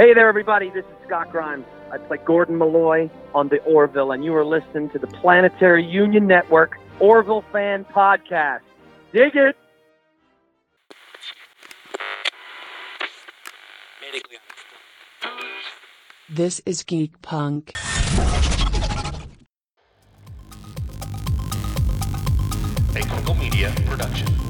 Hey there, everybody. This is Scott Grimes. I play Gordon Malloy on the Orville, and you are listening to the Planetary Union Network Orville Fan Podcast. Dig it! This is Geek Punk. A Quinkle Media production.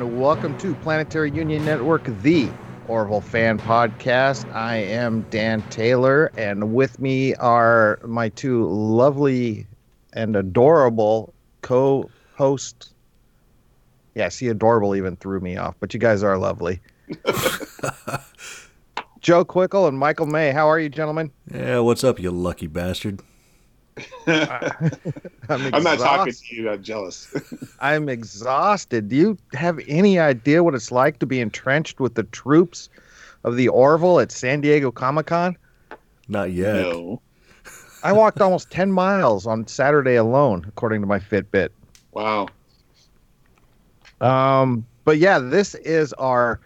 And welcome to Planetary Union Network, the Orville Fan Podcast. I am Dan Taylor, and with me are my two lovely and adorable co-hosts. Yeah, see, adorable even threw me off, but you guys are lovely. Joe Quickle and Michael May. How are you, gentlemen? Yeah, what's up, you lucky bastard? I'm, I'm not talking to you. I'm jealous. I'm exhausted. Do you have any idea what it's like to be entrenched with the troops of the Orville at San Diego Comic Con? Not yet. no. I walked almost 10 miles on Saturday alone, according to my Fitbit. Wow. Um, but yeah, this is our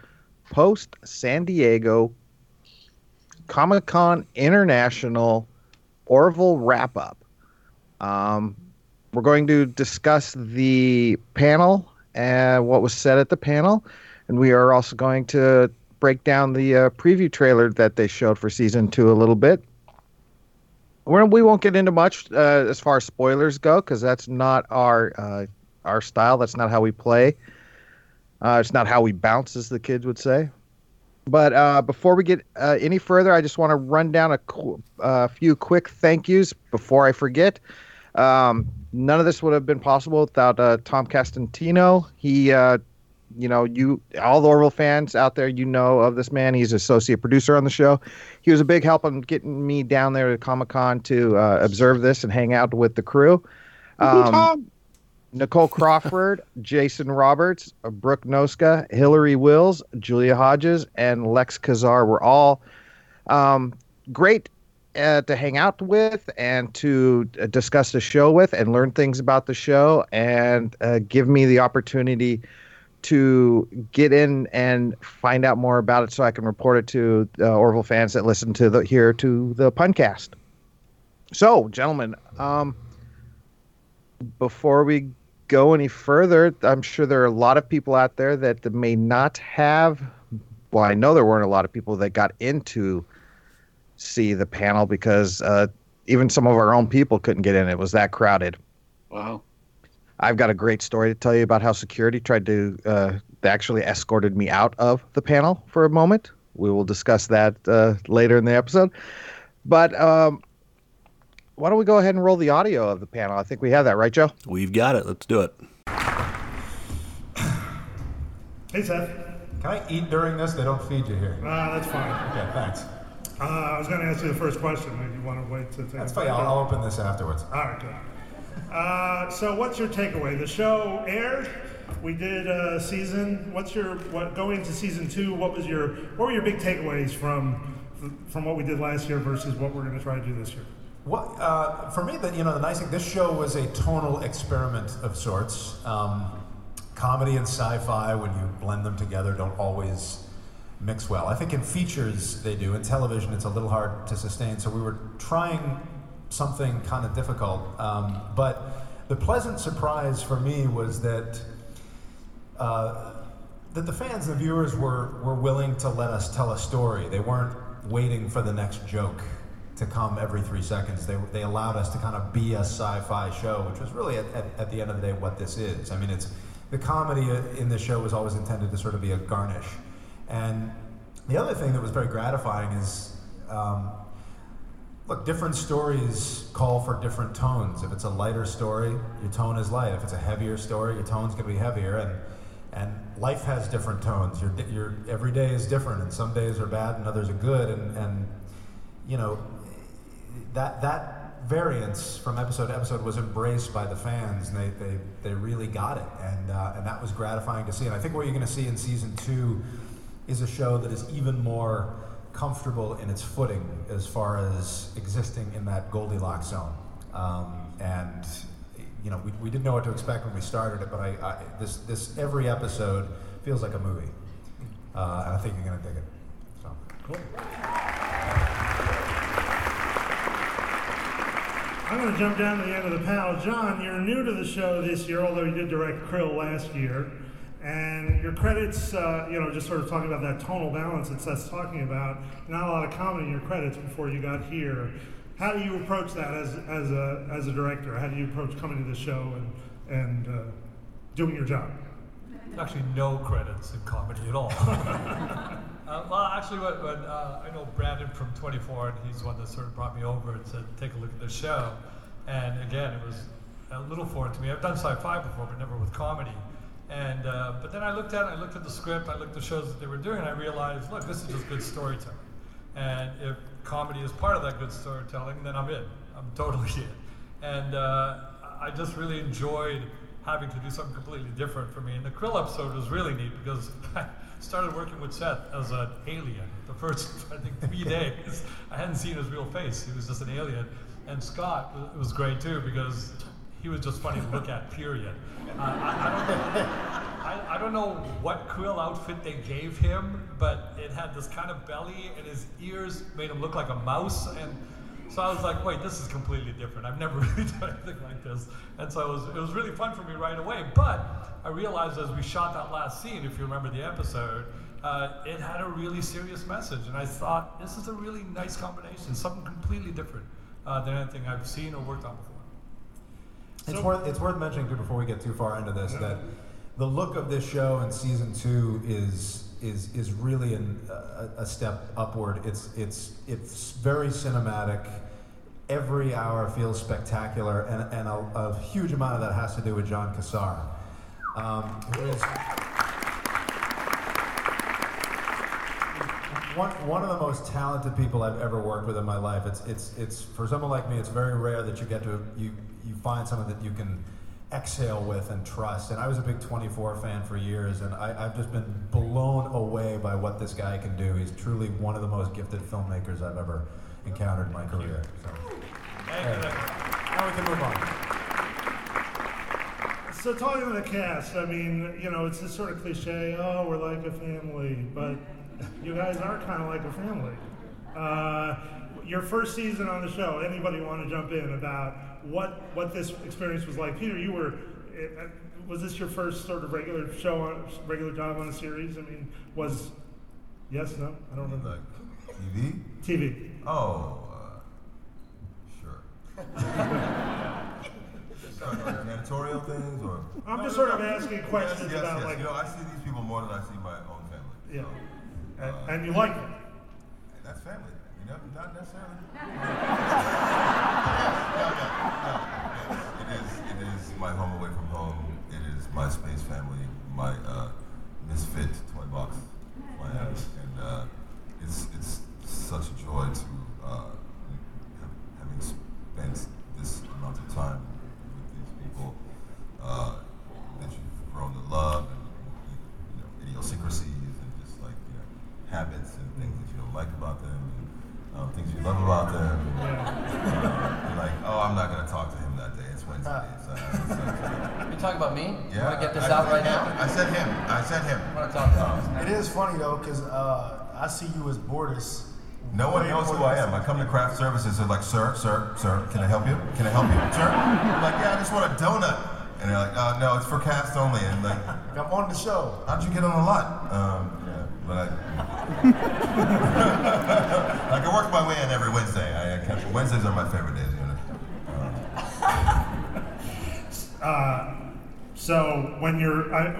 post San Diego Comic Con International Orville wrap up. Um, we're going to discuss the panel and what was said at the panel, and we are also going to break down the uh, preview trailer that they showed for season two a little bit. We're, we won't get into much uh, as far as spoilers go because that's not our uh, our style. That's not how we play. Uh, it's not how we bounce, as the kids would say. But uh, before we get uh, any further, I just want to run down a qu- uh, few quick thank yous before I forget. Um, none of this would have been possible without uh, Tom Costantino. He, uh, you know, you all the Orville fans out there, you know of this man. He's associate producer on the show. He was a big help in getting me down there to Comic Con to uh, observe this and hang out with the crew. Um, Tom. Nicole Crawford, Jason Roberts, Brooke Noska, Hillary Wills, Julia Hodges, and Lex Kazar were all um, great uh, to hang out with and to uh, discuss the show with and learn things about the show and uh, give me the opportunity to get in and find out more about it so I can report it to Orville fans that listen to the here to the Puncast. So, gentlemen, um, before we go any further, I'm sure there are a lot of people out there that may not have. Well, I know there weren't a lot of people that got into see the panel because uh, even some of our own people couldn't get in. It was that crowded. Wow. I've got a great story to tell you about how security tried to uh, they actually escorted me out of the panel for a moment. We will discuss that uh, later in the episode. But um, why don't we go ahead and roll the audio of the panel? I think we have that, right, Joe? We've got it. Let's do it. Hey, Seth. Can I eat during this? They don't feed you here. Uh, that's fine. Okay, thanks. Uh, I was going to ask you the first question. If you want to wait to take That's fine. I'll, I'll open this afterwards. All right, good. Uh, so, what's your takeaway? The show aired. We did a season. What's your what going into season two? What was your what were your big takeaways from from what we did last year versus what we're going to try to do this year? What uh, for me? the you know, the nice thing. This show was a tonal experiment of sorts. Um, comedy and sci-fi, when you blend them together, don't always mix well. I think in features they do. In television, it's a little hard to sustain. So we were trying something kind of difficult. Um, but the pleasant surprise for me was that uh, that the fans the viewers were were willing to let us tell a story. They weren't waiting for the next joke to come every three seconds. They they allowed us to kind of be a sci-fi show, which was really at, at, at the end of the day what this is. I mean, it's the comedy in the show was always intended to sort of be a garnish, and the other thing that was very gratifying is. Um, Look, different stories call for different tones. If it's a lighter story, your tone is light. If it's a heavier story, your tone's going to be heavier. And and life has different tones. Your your every day is different, and some days are bad and others are good. And and you know that that variance from episode to episode was embraced by the fans, and they they, they really got it. And uh, and that was gratifying to see. And I think what you're going to see in season two is a show that is even more comfortable in its footing as far as existing in that Goldilocks zone. Um, and you know, we, we didn't know what to expect when we started it, but I, I this this every episode feels like a movie, uh, and I think you're gonna dig it. So. I'm going to jump down to the end of the panel. John, you're new to the show this year, although you did direct Krill last year. And your credits, uh, you know, just sort of talking about that tonal balance that Seth's talking about, not a lot of comedy in your credits before you got here. How do you approach that as, as, a, as a director? How do you approach coming to the show and, and uh, doing your job? Actually, no credits in comedy at all. uh, well, actually, when, when uh, I know Brannon from 24, and he's one that sort of brought me over and said, take a look at the show. And again, it was a little foreign to me. I've done sci-fi before, but never with comedy. And uh, but then I looked at it, I looked at the script, I looked at the shows that they were doing, and I realized, look, this is just good storytelling. And if comedy is part of that good storytelling, then I'm in. I'm totally in. And uh, I just really enjoyed having to do something completely different for me. And the Krill episode was really neat because I started working with Seth as an alien. The first, I think, three days, I hadn't seen his real face. He was just an alien. And Scott it was great too because he was just funny to look at, period. Uh, I, I, don't know, I, I, don't know what Krill outfit they gave him, but it had this kind of belly and his ears made him look like a mouse. And so I was like, wait, this is completely different. I've never really done anything like this. And so it was, it was really fun for me right away. But I realized as we shot that last scene, if you remember the episode, uh, it had a really serious message. And I thought, this is a really nice combination, something completely different uh, than anything I've seen or worked on before. It's worth it's worth mentioning too before we get too far into this that the look of this show in season two is is is really an, a, a step upward. It's it's it's very cinematic. Every hour feels spectacular, and, and a, a huge amount of that has to do with Jon Cassar, um, who is one, one of the most talented people I've ever worked with in my life. It's, it's, it's, for someone like me, it's very rare that you get to, you find someone that you can exhale with and trust. And I was a big 24 fan for years, and I, have just been blown away by what this guy can do. He's truly one of the most gifted filmmakers I've ever encountered in my career. So, now we can move on. So talking to the cast, I mean, you know, it's this sort of cliche, oh, we're like a family, but you guys are kind of like a family. Uh, your first season on the show, anybody want to jump in about what what this experience was like? Peter, you were. Uh, was this your first sort of regular show on regular job on a series? I mean, was yes, no, I don't remember. Like TV. TV. Oh, uh, sure. editorial things, or I'm just sort of asking questions yes, yes, about yes. like. You know, I see these people more than I see my own family. Yeah. So. And, and you like it? That's family. You know, not necessarily. It is. It is my home away from home. It is my space family. My uh, misfit toy box. My house, and uh, it's it's such a joy to uh, have, having spent this amount of time with these people uh, that you've grown to love and you know idiosyncrasies habits and things that you don't like about them, and um, things you love about them. And, you're like, oh, I'm not going to talk to him that day. It's Wednesday. It's, uh, it's, uh, you talking about me? Yeah. You want to get this I, out I, right I, now? I said him. I said him. I want to talk about um, It is funny though, because uh, I see you as Bortus. No one knows who I am. I come to craft services. They're like, sir, sir, sir, can I help you? Can I help you, sir? I'm like, yeah, I just want a donut. And they're like, uh, no, it's for cast only. And like, I'm on the show. How'd you get on the lot? Um, yeah, but I, I can work my way in every Wednesday. I, I catch, Wednesdays are my favorite days, you know. Uh, so when you're, I,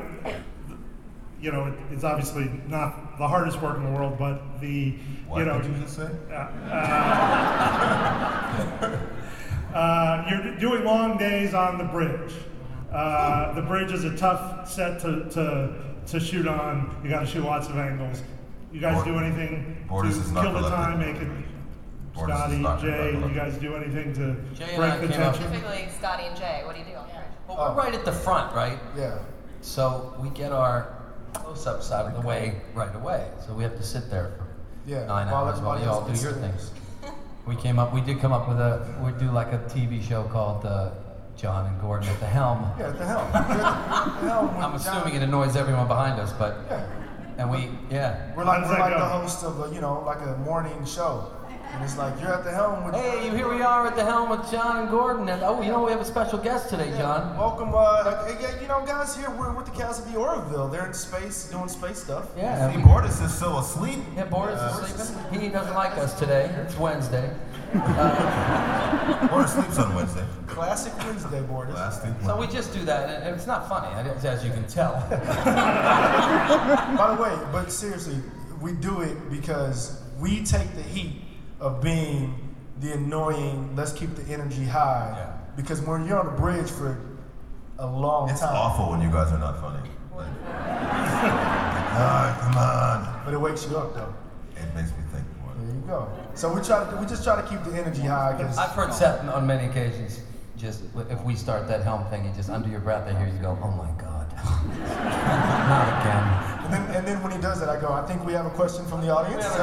you know, it, it's obviously not the hardest work in the world, but the, what you know, did you just say? Uh, uh, uh, you're doing long days on the bridge. Uh, the bridge is a tough set to, to, to shoot on. You got to shoot lots of angles. You guys Bord- do anything Bortus to is not kill the collected. time, make it? Borders is Scotty, not Jay, you guys do anything to Jay and break I the came up- tension? Specifically, Scotty and Jay. What do you do on the bridge? Well, we're right at the front, right? Yeah. So we get our close-up side of the way right away. So we have to sit there for Yeah, nine while hours while everybody you all else do your gets things. We came up. We did come up with a. We do like a TV show called uh, John and Gordon at the helm. Yeah, at the helm. You're at the- you're at the helm with I'm John. assuming it annoys everyone behind us, but and we yeah. We're like, we're like the host of a, you know, like a morning show. And it's like, you're at the helm with Hey, here we are at the helm with John and Gordon, and oh, you know we have a special guest today, John. Welcome, uh, hey, yeah, you know, guys, here we're with the cast of Orville. They're in space, doing space stuff. Yeah, See, we- Bortus is still asleep. Yeah, Bortus is sleeping. He doesn't like us today. It's Wednesday. Uh, Bortus sleeps on Wednesday. Classic Wednesday, Bortus. Last week. So we just do that, and it's not funny, as you can tell. By the way, but seriously, we do it because we take the heat of being the annoying, let's keep the energy high. Because when you're on the bridge for a long It's time. It's awful when you guys are not funny. Like, come on. But it wakes you up, though. It makes me think more. There you go. So we try to we just try to keep the energy high. Cause I've heard Seth on many occasions. Just if we start that helm thing, you just under your breath, I hear you go, "Oh my God, not again." And then, and then when he does that, I go, I think we have a question from the audience.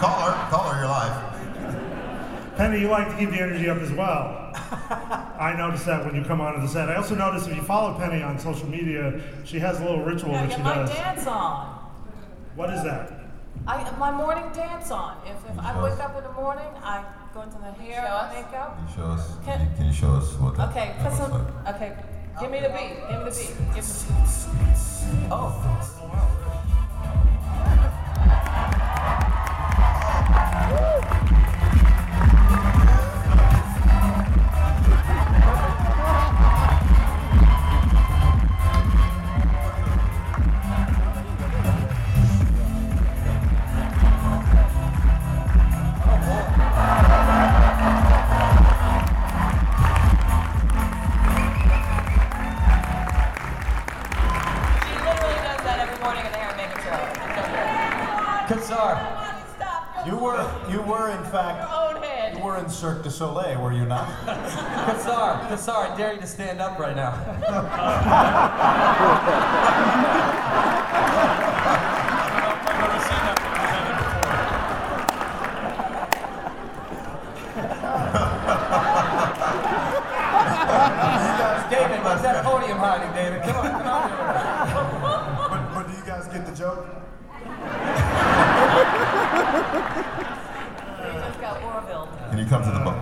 Caller, caller, you're live. Penny, you like to keep the energy up as well. I noticed that when you come onto the set. I also noticed if you follow Penny on social media, she has a little ritual Gotta that get she my does. dance on. What is that? I my morning dance on. If, if I wake up in the morning, I go into the hair and makeup. Can you show us? Can- Can you, can you show us what that Okay, put looks some. like? Okay, give me the beat. Give me the beat. Give me. the Oh. Soleil, were you not? Cassar, Cassar, I dare you to stand up right now. David, what's that podium hiding, David? Come on, come on but, but do you guys get the joke? We just got Orville. Can you come to the bu-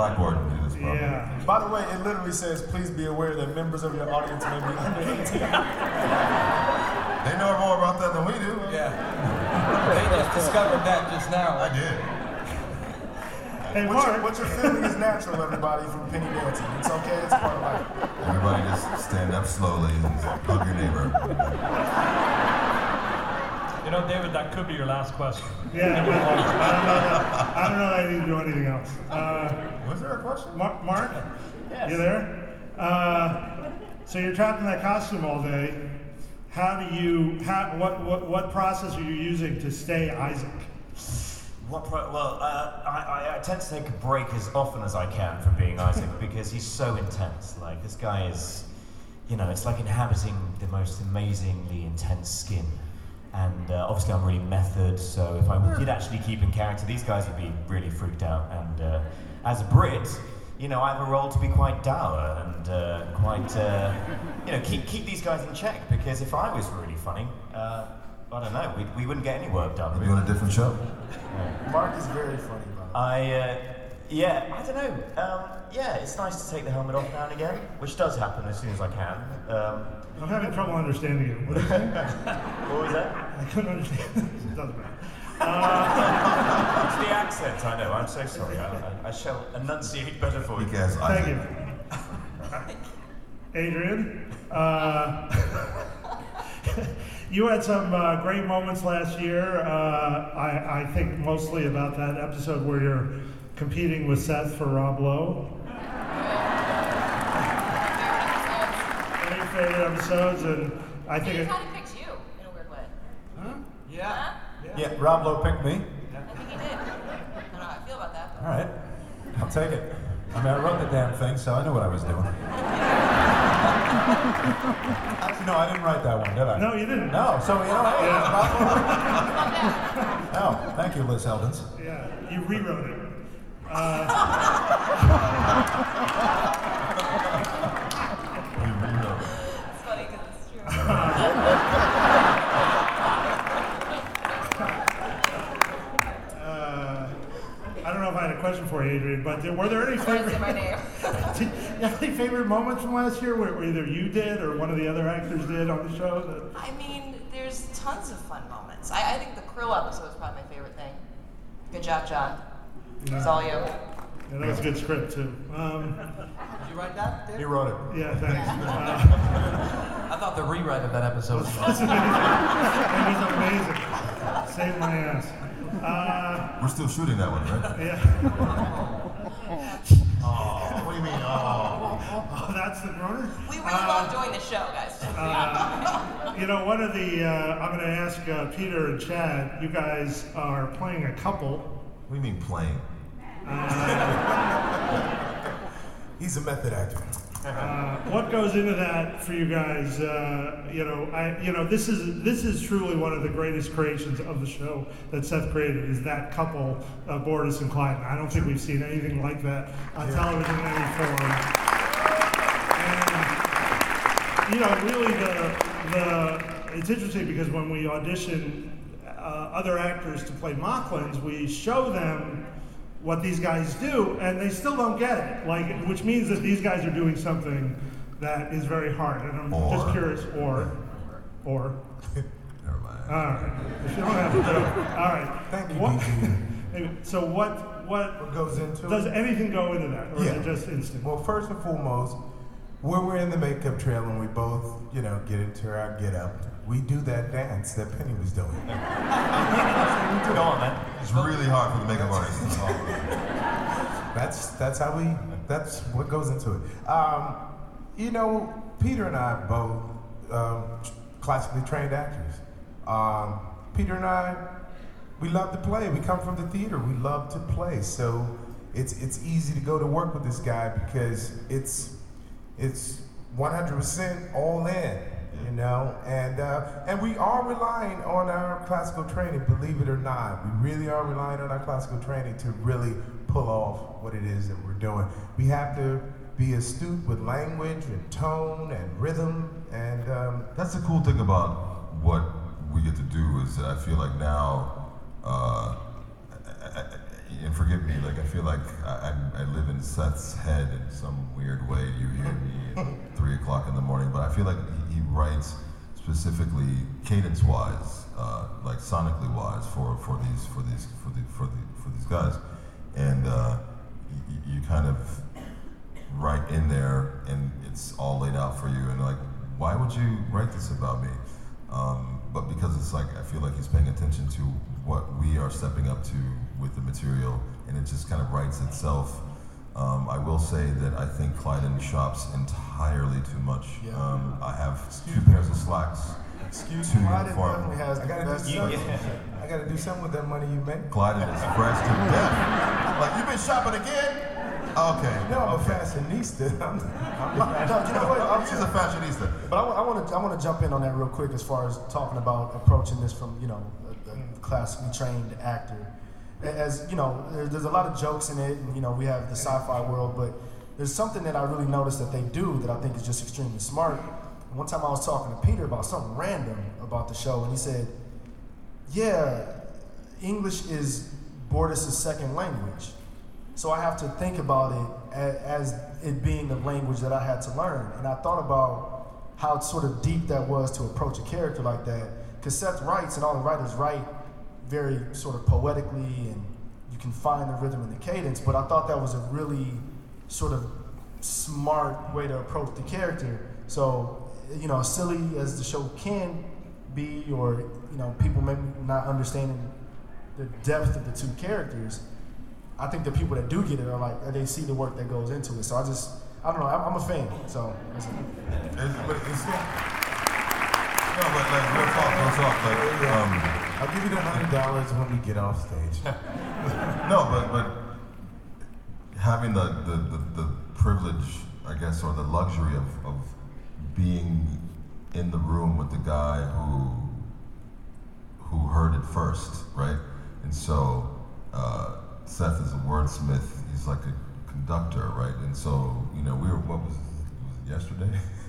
blackboard and do this problem? Yeah. By the way, it literally says, please be aware that members of your audience may be under 18. They know more about that than we do. Yeah. They just discovered that just now. I did. Hey, What you're, Mark. what you're feeling is natural, everybody, from penny dancing. It's okay, it's part of life. Everybody just stand up slowly and hug your neighbor. You know, David, that could be your last question. Yeah, well, I don't know that, I don't know that I need to do anything else. Uh, Was there a question? Mark, Mark you there? Uh, so you're trapped in that costume all day. How do you? How, what, what what process are you using to stay Isaac? What pro- well, uh, I, I, I tend to take a break as often as I can from being Isaac because he's so intense. Like this guy is, you know, it's like inhabiting the most amazingly intense skin. And uh, obviously, I'm really method. So if I did actually keep in character, these guys would be really freaked out. And uh, as a Brit, you know, I have a role to be quite dour and uh, quite, uh, you know, keep keep these guys in check. Because if I was really funny, uh, I don't know, we, we wouldn't get any work done. Maybe on a different show. Mark is very funny, by. I, uh, yeah, I don't know. Um, yeah, it's nice to take the helmet off now and again, which does happen as soon as I can. Um, I'm having trouble understanding you. What, did you say? what was that? I couldn't understand. it doesn't matter. Uh, it's the accent, I know. I'm so sorry. I, I, I shall enunciate better for you. Because Thank you. Adrian, uh, you had some uh, great moments last year. Uh, I, I think mostly about that episode where you're competing with Seth for Rob Lowe. Favorite episodes, and I think He it, kind of picked you in a weird way. Huh? Yeah. Yeah, Rob Lowe picked me. I think he did. I don't know how I feel about that. All right, I'll take it. I mean, I wrote the damn thing, so I knew what I was doing. Actually, no, I didn't write that one, did I? No, you didn't. No, so you know, hey, Yeah. it's not- no, thank you, Liz Heldens. Yeah, you rewrote it. Uh, question for you, Adrian, but there- were there any favorite? my name. Did any favorite moments from last year where, where either you did or one of the other actors did on the show? That, I mean, there's tons of fun moments. I, I think the Krill episode was probably my favorite thing. Good job, John. It's all you. Yeah, that was a good script too. Um, Did you write that? Dave? He wrote it. yeah, thanks. Uh, I thought the rewrite of that episode was it was amazing. Saved my ass. Uh, We're still shooting that one, right? yeah. Oh, what do you mean? Oh. Oh, that's the groaner? We really Uh, love doing the show, guys. Uh, you know, one of the, uh, I'm going to ask uh, Peter and Chad, you guys are playing a couple. What do you mean playing? He's a method actor. Uh, what goes into that for you guys? Uh, you know, I, you know, this is this is truly one of the greatest creations of the show that Seth created. Is that couple, uh, Bortus and Clyde? I don't think we've seen anything like that on television in any form. And you know, really, the the it's interesting because when we audition uh, other actors to play Moclans, we show them what these guys do, and they still don't get it. Like, which means that these guys are doing something that is very hard. And I'm just curious, or, or. Never mind. All right. If you don't have to do it. All right. Thank you, What, so what what What goes into does it? anything go into that, or Yeah. is it just instant? Well, first and foremost, when we're in the makeup trail and we both, you know, get into our get up, we do that dance that Penny was doing. Go on, man. It's really hard for the makeup artist. That's that's how we. That's what goes into it. Um, you know, Peter and I both um, classically trained actors. Um, Peter and I, we love to play. We come from the theater. We love to play. So it's it's easy to go to work with this guy because it's it's 100% all in. You know, and uh, and we are relying on our classical training. Believe it or not, we really are relying on our classical training to really pull off what it is that we're doing. We have to be astute with language and tone and rhythm and um, That's the cool thing about what we get to do is that I feel like now, uh, I- I- and forgive me, like I feel like I, I I live in Seth's head in some weird way. You hear me at three o'clock in the morning, but I feel like he, writes specifically cadence-wise, uh, like sonically wise for, for these for these for the for the for these guys, and uh, you, you kind of write in there and it's all laid out for you and like why would you write this about me? Um, but because it's like i feel like he's paying attention to what we are stepping up to with the material and it just kind of writes itself um, i will say that i think Klyden shops entirely too much um, i have two pairs of slacks excuse two me, Klyden uniform definitely has the I gotta do best something. stuff. I gotta do something with that money you make. Klyden is fresh to death like you've been shopping again okay No, I'm okay. a fashionista. I'm, I'm no, you know what? I'm She's a fashionista. But I want to I want to jump in on that real quick as far as talking about approaching this from you know a, a classically trained actor. As you know, there's a lot of jokes in it, and you know we have the sci-fi world, but there's something that I really noticed that they do that I think is just extremely smart. One time I was talking to Peter about something random about the show, and he said, "Yeah, English is Bortus' second language." So I have to think about it as, it being the language that I had to learn. And I thought about how sort of deep that was to approach a character like that. Because Seth writes, and all the writers write very sort of poetically, and you can find the rhythm and the cadence. But I thought that was a really sort of smart way to approach the character. So, you know, silly as the show can be, or, you know, people maybe not understanding the depth of the two characters. I think the people that do get it are like they see the work that goes into it. So I just I don't know. I'm, I'm a fan. So. It's, but it's, no, but like real talk, real talk. Like, um, I'll give you the hundred dollars when we get off stage. no, but but having the, the, the, the privilege, I guess, or the luxury of, of being in the room with the guy who who heard it first, right? And so uh, Seth is a wordsmith. He's like a conductor, right? And so you know, we were what was was yesterday?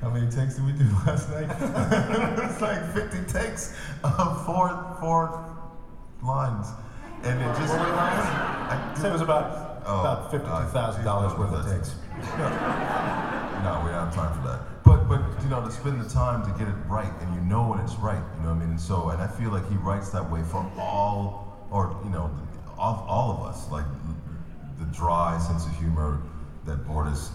How many takes did we do last night? it was like 50 takes of four four lines, and it just. I, So it was about Oh, about uh, thousand dollars worth of takes. no, we don't have time for that. But but you know, to spend the time to get it right, and you know when it's right, you know what I mean. And so, and I feel like he writes that way for all, or you know, all, all of us. Like the dry sense of humor that Bortus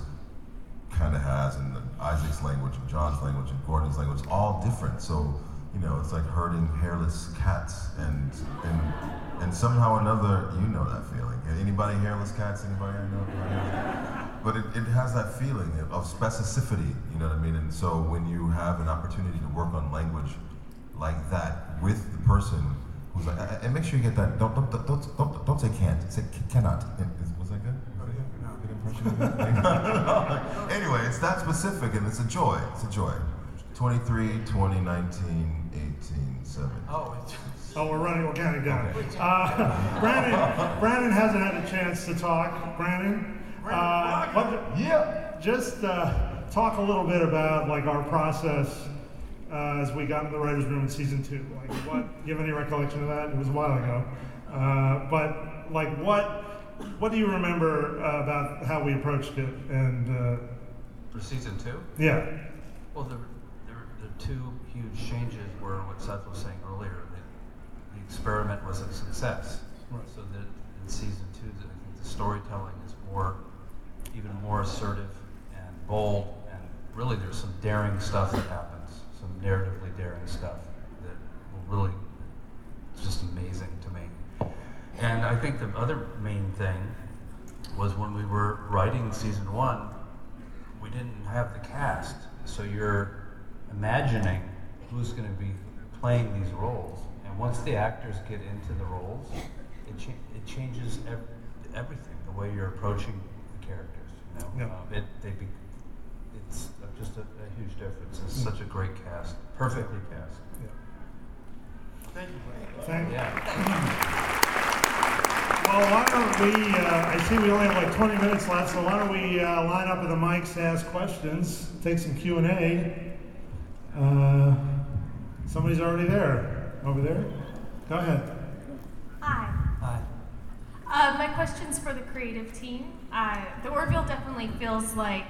kind of has, and Isaac's language, and John's language, and Gordon's language, all different. So you know, it's like herding hairless cats, and and and somehow or another, you know that feeling. Anybody hairless cats? Anybody I know? But it, it has that feeling of specificity, you know what I mean? And so when you have an opportunity to work on language like that with the person who's like, and make sure you get that. Don't don't don't, don't, don't say can't. Say cannot. Was that good? Good impression of that? anyway, it's that specific and it's a joy. It's a joy. 23, 20, 19, 18, 7. Oh, oh, we're running. We're counting down. Uh, Brannon, Brannon hasn't had a chance to talk. Brannon, uh, what, yeah, just uh, talk a little bit about like our process uh, as we got in the writers' room in season two. Like, what? Do you have any recollection of that? It was a while ago. Uh, but like, what? What do you remember uh, about how we approached it? And uh, For season two? yeah, Well, the, the, the two huge changes were what Seth was saying earlier. The, the experiment was a success. Right. So that in season two, the, the storytelling is more, even more assertive and bold, and really there's some daring stuff that happens, some narratively daring stuff that will really, it's just amazing to me. And I think the other main thing was when we were writing season one, we didn't have the cast, so you're imagining who's going to be playing these roles. And once the actors get into the roles, it, cha- it changes ev- everything, the way you're approaching the characters. You know, Yeah. Um, it they be, it's just a, a huge difference. It's Mm. such a great cast, perfectly cast. Yeah. Thank you. Thank you. Yeah. Well, why don't we, uh, I see we only have like 20 minutes left, so why don't we uh, line up at the mics ask questions, take some Q&A. Uh, somebody's already there, over there. Go ahead. Hi. Hi. Uh, my question's for the creative team. Uh, the Orville definitely feels like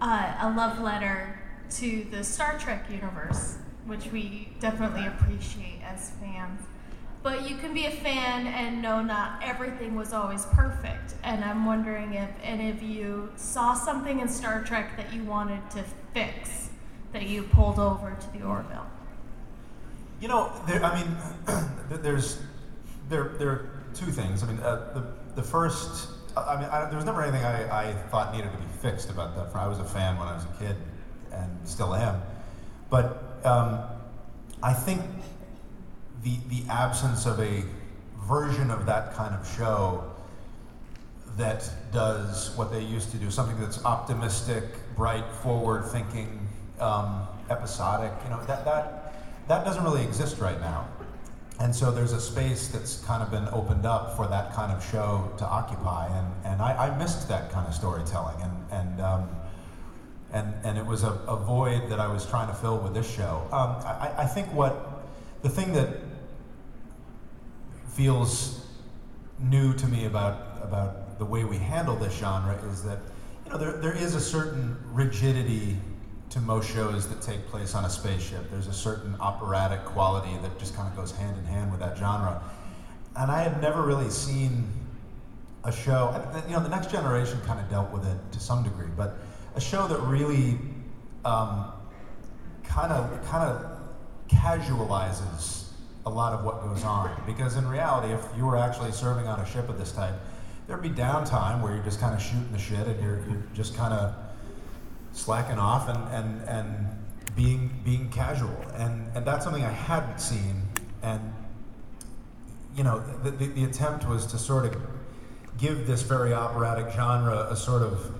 uh, a love letter to the Star Trek universe, which we definitely appreciate as fans. But you can be a fan and know not everything was always perfect. And I'm wondering if any of you saw something in Star Trek that you wanted to fix, that you pulled over to the Orville. You know, there, I mean, there's there there are two things. I mean, uh, the the first, I mean, I, there was never anything I, I thought needed to be fixed about that. For I was a fan when I was a kid, and still am. But um, I think the the absence of a version of that kind of show that does what they used to do, something that's optimistic, bright, forward-thinking, um, episodic. You know, that that that doesn't really exist right now. And so there's a space that's kind of been opened up for that kind of show to occupy, and, and I, I missed that kind of storytelling, and and um, and and it was a, a void that I was trying to fill with this show. Um, I, I think what the thing that feels new to me about about the way we handle this genre is that you know there, there is a certain rigidity to most shows that take place on a spaceship. There's a certain operatic quality that just kind of goes hand in hand with that genre. And I had never really seen a show, you know, the next generation kind of dealt with it to some degree, but a show that really kind of kind of casualizes a lot of what goes on. Because in reality, if you were actually serving on a ship of this type, there'd be downtime where you're just kind of shooting the shit and you're, you're just kind of slacking off and, and, and being being casual. And, and that's something I hadn't seen. And you know, the, the, the attempt was to sort of give this very operatic genre a sort of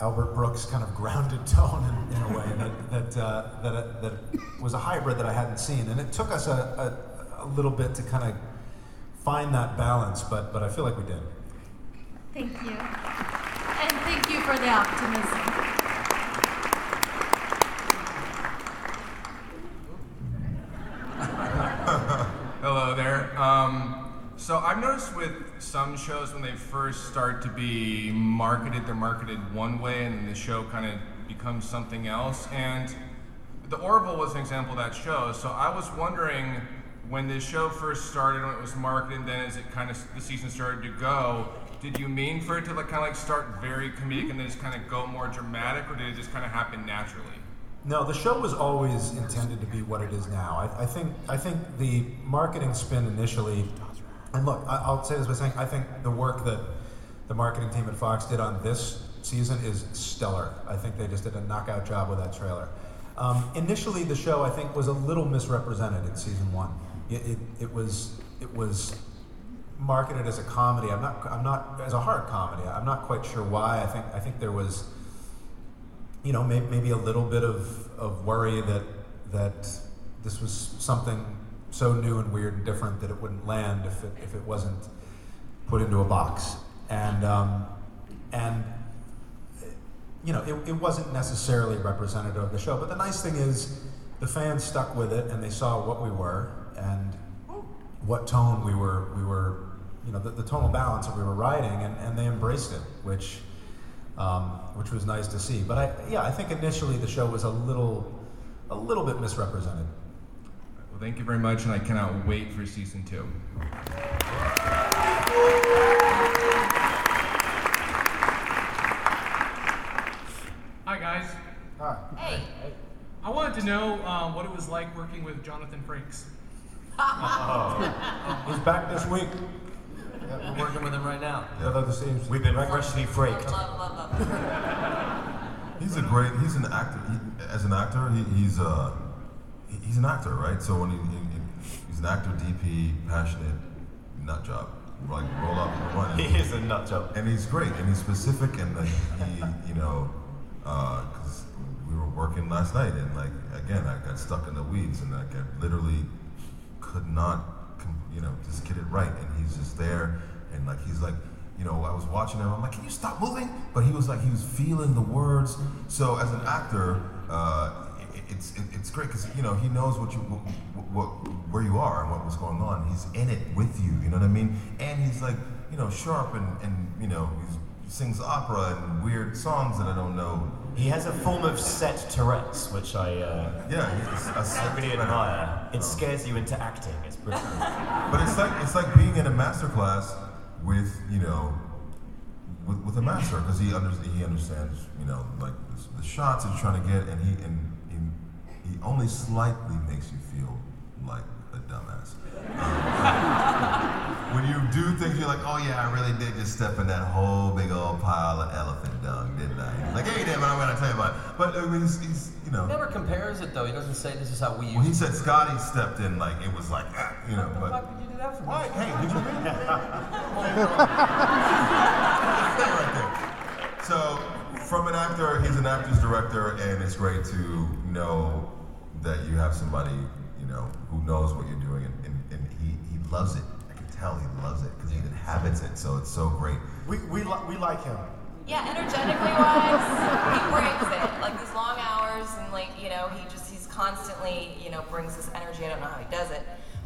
Albert Brooks kind of grounded tone in, in a way that that, uh, that that was a hybrid that I hadn't seen, and it took us a, a, a little bit to kind of find that balance, but but I feel like we did. Thank you. And thank you for the optimism. Hello there. Um, so I've noticed with some shows when they first start to be marketed, they're marketed one way, and then the show kind of becomes something else. And the Orville was an example of that show. So I was wondering when this show first started, when it was marketed, then as it kind of the season started to go, did you mean for it to like kind of like start very comedic and then just kind of go more dramatic, or did it just kind of happen naturally? No, the show was always intended to be what it is now. I, I think I think the marketing spin initially, and look, I, I'll say this by saying I think the work that the marketing team at Fox did on this season is stellar. I think they just did a knockout job with that trailer. Um, initially, the show I think was a little misrepresented in season one. It, it, it was it was marketed as a comedy. I'm not I'm not as a hard comedy. I'm not quite sure why. I think I think there was you know, maybe, maybe a little bit of, of worry that that this was something so new and weird and different that it wouldn't land if it, if it wasn't put into a box. And um, and you know, it, it wasn't necessarily representative of the show. But the nice thing is, the fans stuck with it and they saw what we were and what tone we were we were you know the, the tonal balance that we were riding and, and they embraced it, which um, which was nice to see. But I, yeah, I think initially the show was a little, a little bit misrepresented. Well, thank you very much, and I cannot wait for season two. Hi guys. Hi. Hey. I wanted to know uh, what it was like working with Jonathan Frakes. He's back this week. We're working with him right now. Although the scenes- We've been freshly fraked. He's a great. He's an actor. He, as an actor, he, he's uh, he- he's an actor, right? So when he, he he's an actor, DP, passionate, nut job, like roll up and run. He is a nut job. and he's great, and he's specific, and like he, you know, because we were working last night, and like again, I got stuck in the weeds, and like I literally could not, you know, just get it right, and he's just there, and like he's like, you know, I was watching him, I'm like, can you stop moving? But he was like, he was feeling the words. So as an actor, uh, it's it, it's great because you know he knows what you what, what where you are and what was going on. He's in it with you, you know what I mean? And he's like, you know, sharp and and you know he's, he sings opera and weird songs that I don't know. He has a form of set Tourette's, which I uh, Yeah, I really admire. It scares you into acting. It's brilliant. But it's like it's like being in a master class with you know with, with a master because he under, he understands you know like the, the shots he's trying to get and he and only slightly makes you feel like a dumbass. Um, when you do things, you're like, oh yeah, I really did just step in that whole big old pile of elephant dung, didn't I? Like, hey, damn I'm gonna tell you about it. But I mean, he's, he's you know. He never compares it though. He doesn't say this is how we use When he said Scotty stepped in, like it was like, ah, you know. Why But would you do that for me? why? Hey, did you? So, from an actor, he's an actor's director, and it's great to know that you have somebody, you know, who knows what you're doing, and, and, and he, he loves it. I can tell he loves it because he inhabits it. So it's so great. We, we, li- we like him. Yeah, energetically wise, he brings it. Like these long hours, and like you know, he just he's constantly you know brings this energy. I don't know how he does it,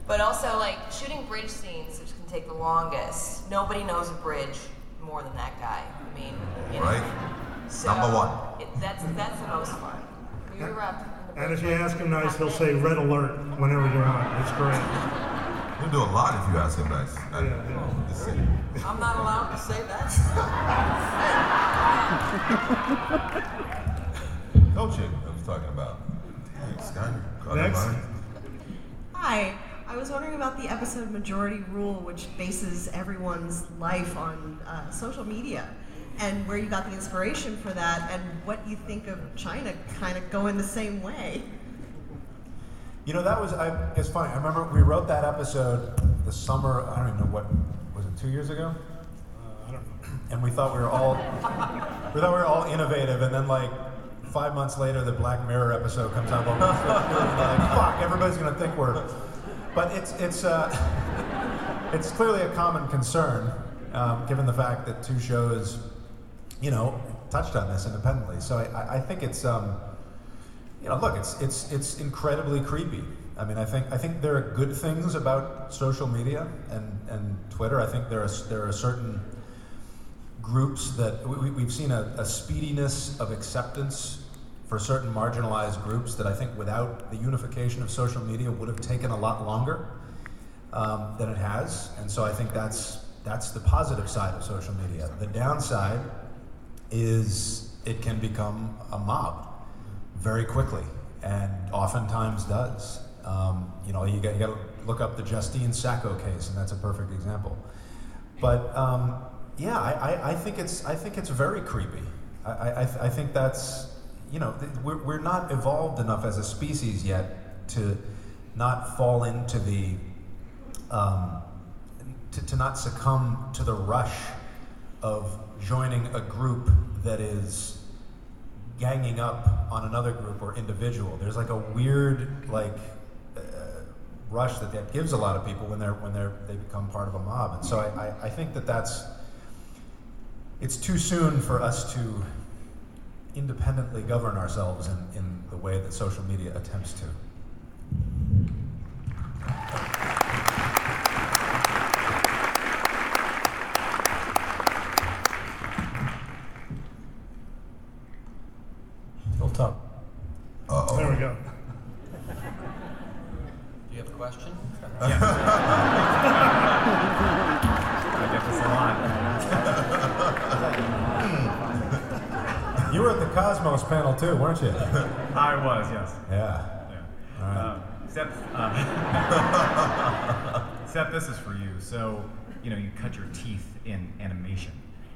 but also like shooting bridge scenes, which can take the longest. Nobody knows a bridge more than that guy. I mean, you know. Right? So Number one. It, that's that's the most fun. We were up. In the And if you ask him nice, he'll say red alert whenever you're on. It's great. He'll do a lot if you ask him nice. I, just say- I'm not allowed to say that. Coaching, I was talking about. Thanks, Scott. Got Next. Hi. I was wondering about the episode of Majority Rule, which bases everyone's life on uh, social media, and where you got the inspiration for that, and what you think of China kind of going the same way. You know, that was, I, it's funny. I remember we wrote that episode the summer, I don't even know what, was it two years ago? Uh, I don't know. And we thought we were all, we thought we were all innovative, and then like five months later, the Black Mirror episode comes out. Well, like, fuck, everybody's gonna think we're. But it's it's uh, it's clearly a common concern, um, given the fact that two shows, you know, touched on this independently. So I, I think it's um, you know, look, it's it's it's incredibly creepy. I mean, I think I think there are good things about social media and, and Twitter. I think there are there are certain groups that we, we've seen a, a speediness of acceptance for certain marginalized groups that I think without the unification of social media would have taken a lot longer um, than it has. And so I think that's that's the positive side of social media. The downside is it can become a mob very quickly, and oftentimes does. Um, you know, you got, got to look up the Justine Sacco case, and that's a perfect example. But um, yeah, I, I, I, think it's I think it's very creepy. I, I, I think that's you know th- we're, we're not evolved enough as a species yet to not fall into the um, to, to not succumb to the rush of joining a group that is ganging up on another group or individual. There's like a weird like uh, rush that that gives a lot of people when they're when they're they become part of a mob. And so I, I, I think that that's it's too soon for us to independently govern ourselves in, in the way that social media attempts to. Was, yes. Yeah. Yeah. Uh, Sep, uh, Sep, this is for you. So, you know, you cut your teeth in animation,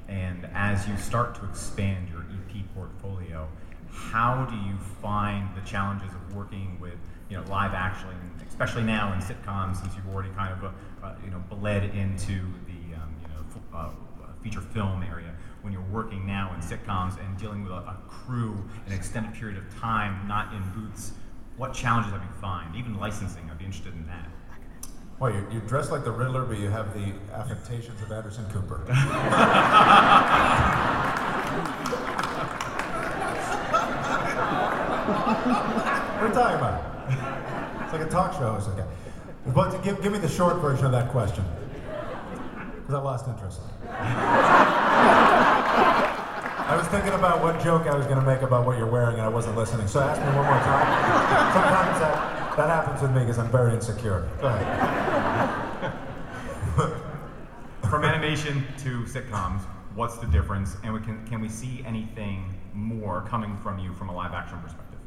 and as you start to expand your EP portfolio, how do you find the challenges of working with, you know, live action, especially now in sitcoms, since you've already kind of, uh, uh, you know, bled into the, um, you know, f- uh, feature film area? When you're working now in sitcoms and dealing with a, a crew an extended period of time, not in booths, what challenges have you found? Even licensing, I'd be interested in that. Well, you're, you're dressed like the Riddler, but you have the affectations of Anderson Cooper. what are you talking about? it. It's like a talk show. It's okay. But give, give me the short version of that question. Because I lost interest. I was thinking about what joke I was going to make about what you're wearing, and I wasn't listening. So ask me one more time. Sometimes that, that happens with me because I'm very insecure. Go ahead. From animation to sitcoms, what's the difference? And we can, can we see anything more coming from you from a live action perspective?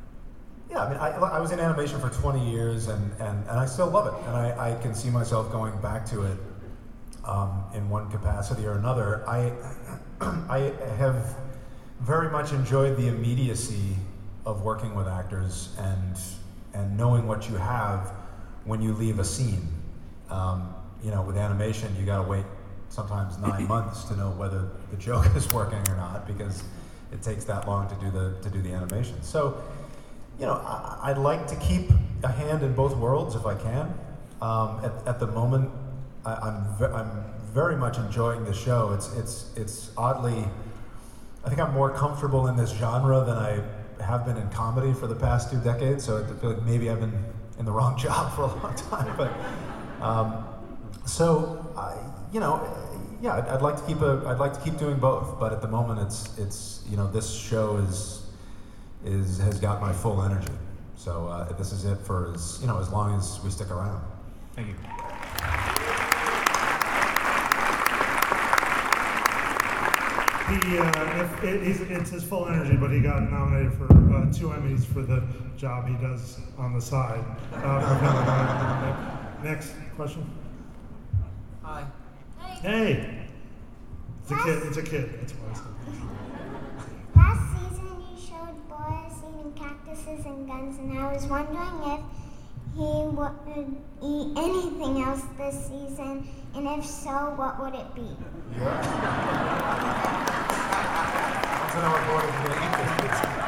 Yeah, I mean, I, I was in animation for 20 years, and, and, and I still love it. And I, I can see myself going back to it um, in one capacity or another. I, I have very much enjoyed the immediacy of working with actors and, and knowing what you have when you leave a scene. Um, you know, with animation, you got to wait sometimes nine months to know whether the joke is working or not because it takes that long to do the to do the animation. So, you know, I, I'd like to keep a hand in both worlds if I can. Um, at, at the moment, I, I'm ve- I'm very much enjoying the show. It's it's it's oddly, I think I'm more comfortable in this genre than I have been in comedy for the past two decades. So I feel like maybe I've been in the wrong job for a long time. But um, so I, you know, yeah, I'd, I'd like to keep a I'd like to keep doing both. But at the moment, it's it's you know this show is is has got my full energy. So uh, this is it for as you know as long as we stick around. Thank you. He, uh, if, it, he's, it's his full energy, but he got nominated for uh, two Emmys for the job he does on the side. Uh, next question. Hi. Hey. It's a kid. It's a kid. That's why. I said- Last season you showed Bortus eating cactuses and guns, and I was wondering if he would eat anything else this season, and if so, what would it be? to know what board is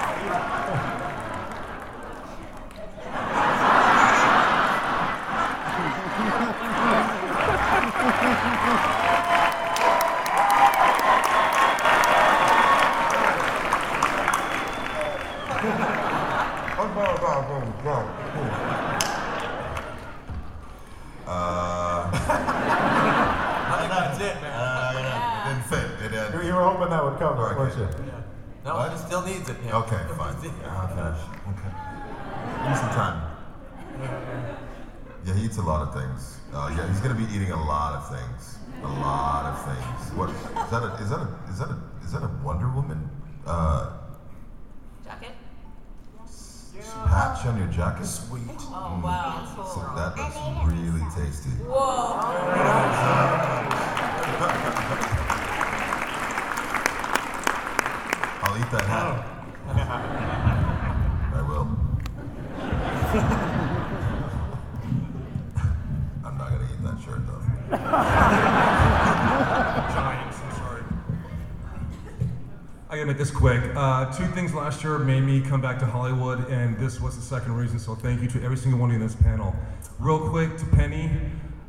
things made me come back to Hollywood, and this was the second reason. So thank you to every single one of you in this panel. Real quick to Penny,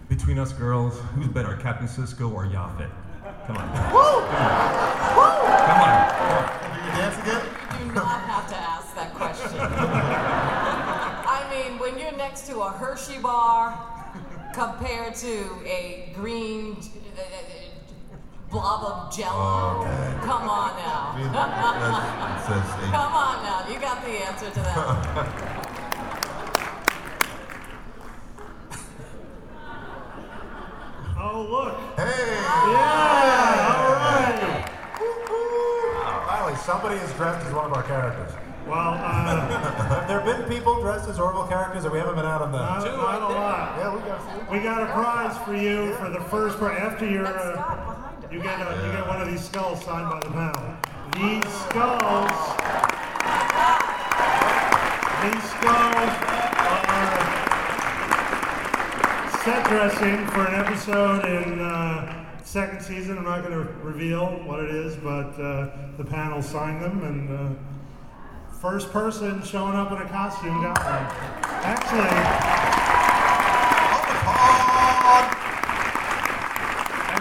between us girls, who's better, Captain Sisko or Yaphit? Come on. Woo! Come on. Can you dance again? Do not have to ask that question. I mean, when you're next to a Hershey bar compared to a green uh, blob of jello, Okay. come on now. it says a- come on now, you got the answer to that. Oh, look. Hey! Yeah, all right. Finally, somebody is dressed as one of our characters. Well, uh, Have there been people dressed as Orville characters that we haven't been out on the... not, not a lot. Yeah, we got We got a prize for you for the first part. After your, uh, you get a, you get one of these skulls signed by the panel. These skulls, these skulls are set dressing for an episode in uh, second season. I'm not going to reveal what it is, but uh, the panel signed them, and uh, first person showing up in a costume got one. Actually.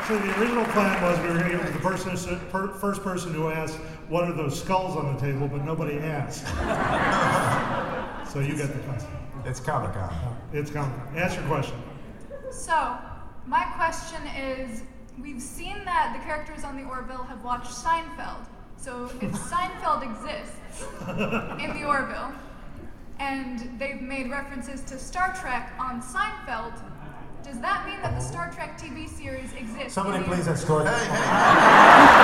Actually, the original plan was we were going to give it to the person, per, first person who asked, "What are those skulls on the table?" But nobody asked. so you get the question. It's Comic Con. It's coming. Ask your question. So, my question is we've seen that the characters on the Orville have watched Seinfeld. So, if Seinfeld exists in the Orville, and they've made references to Star Trek on Seinfeld, does that mean that the Star Trek TV series exists? Somebody in please escort Hey,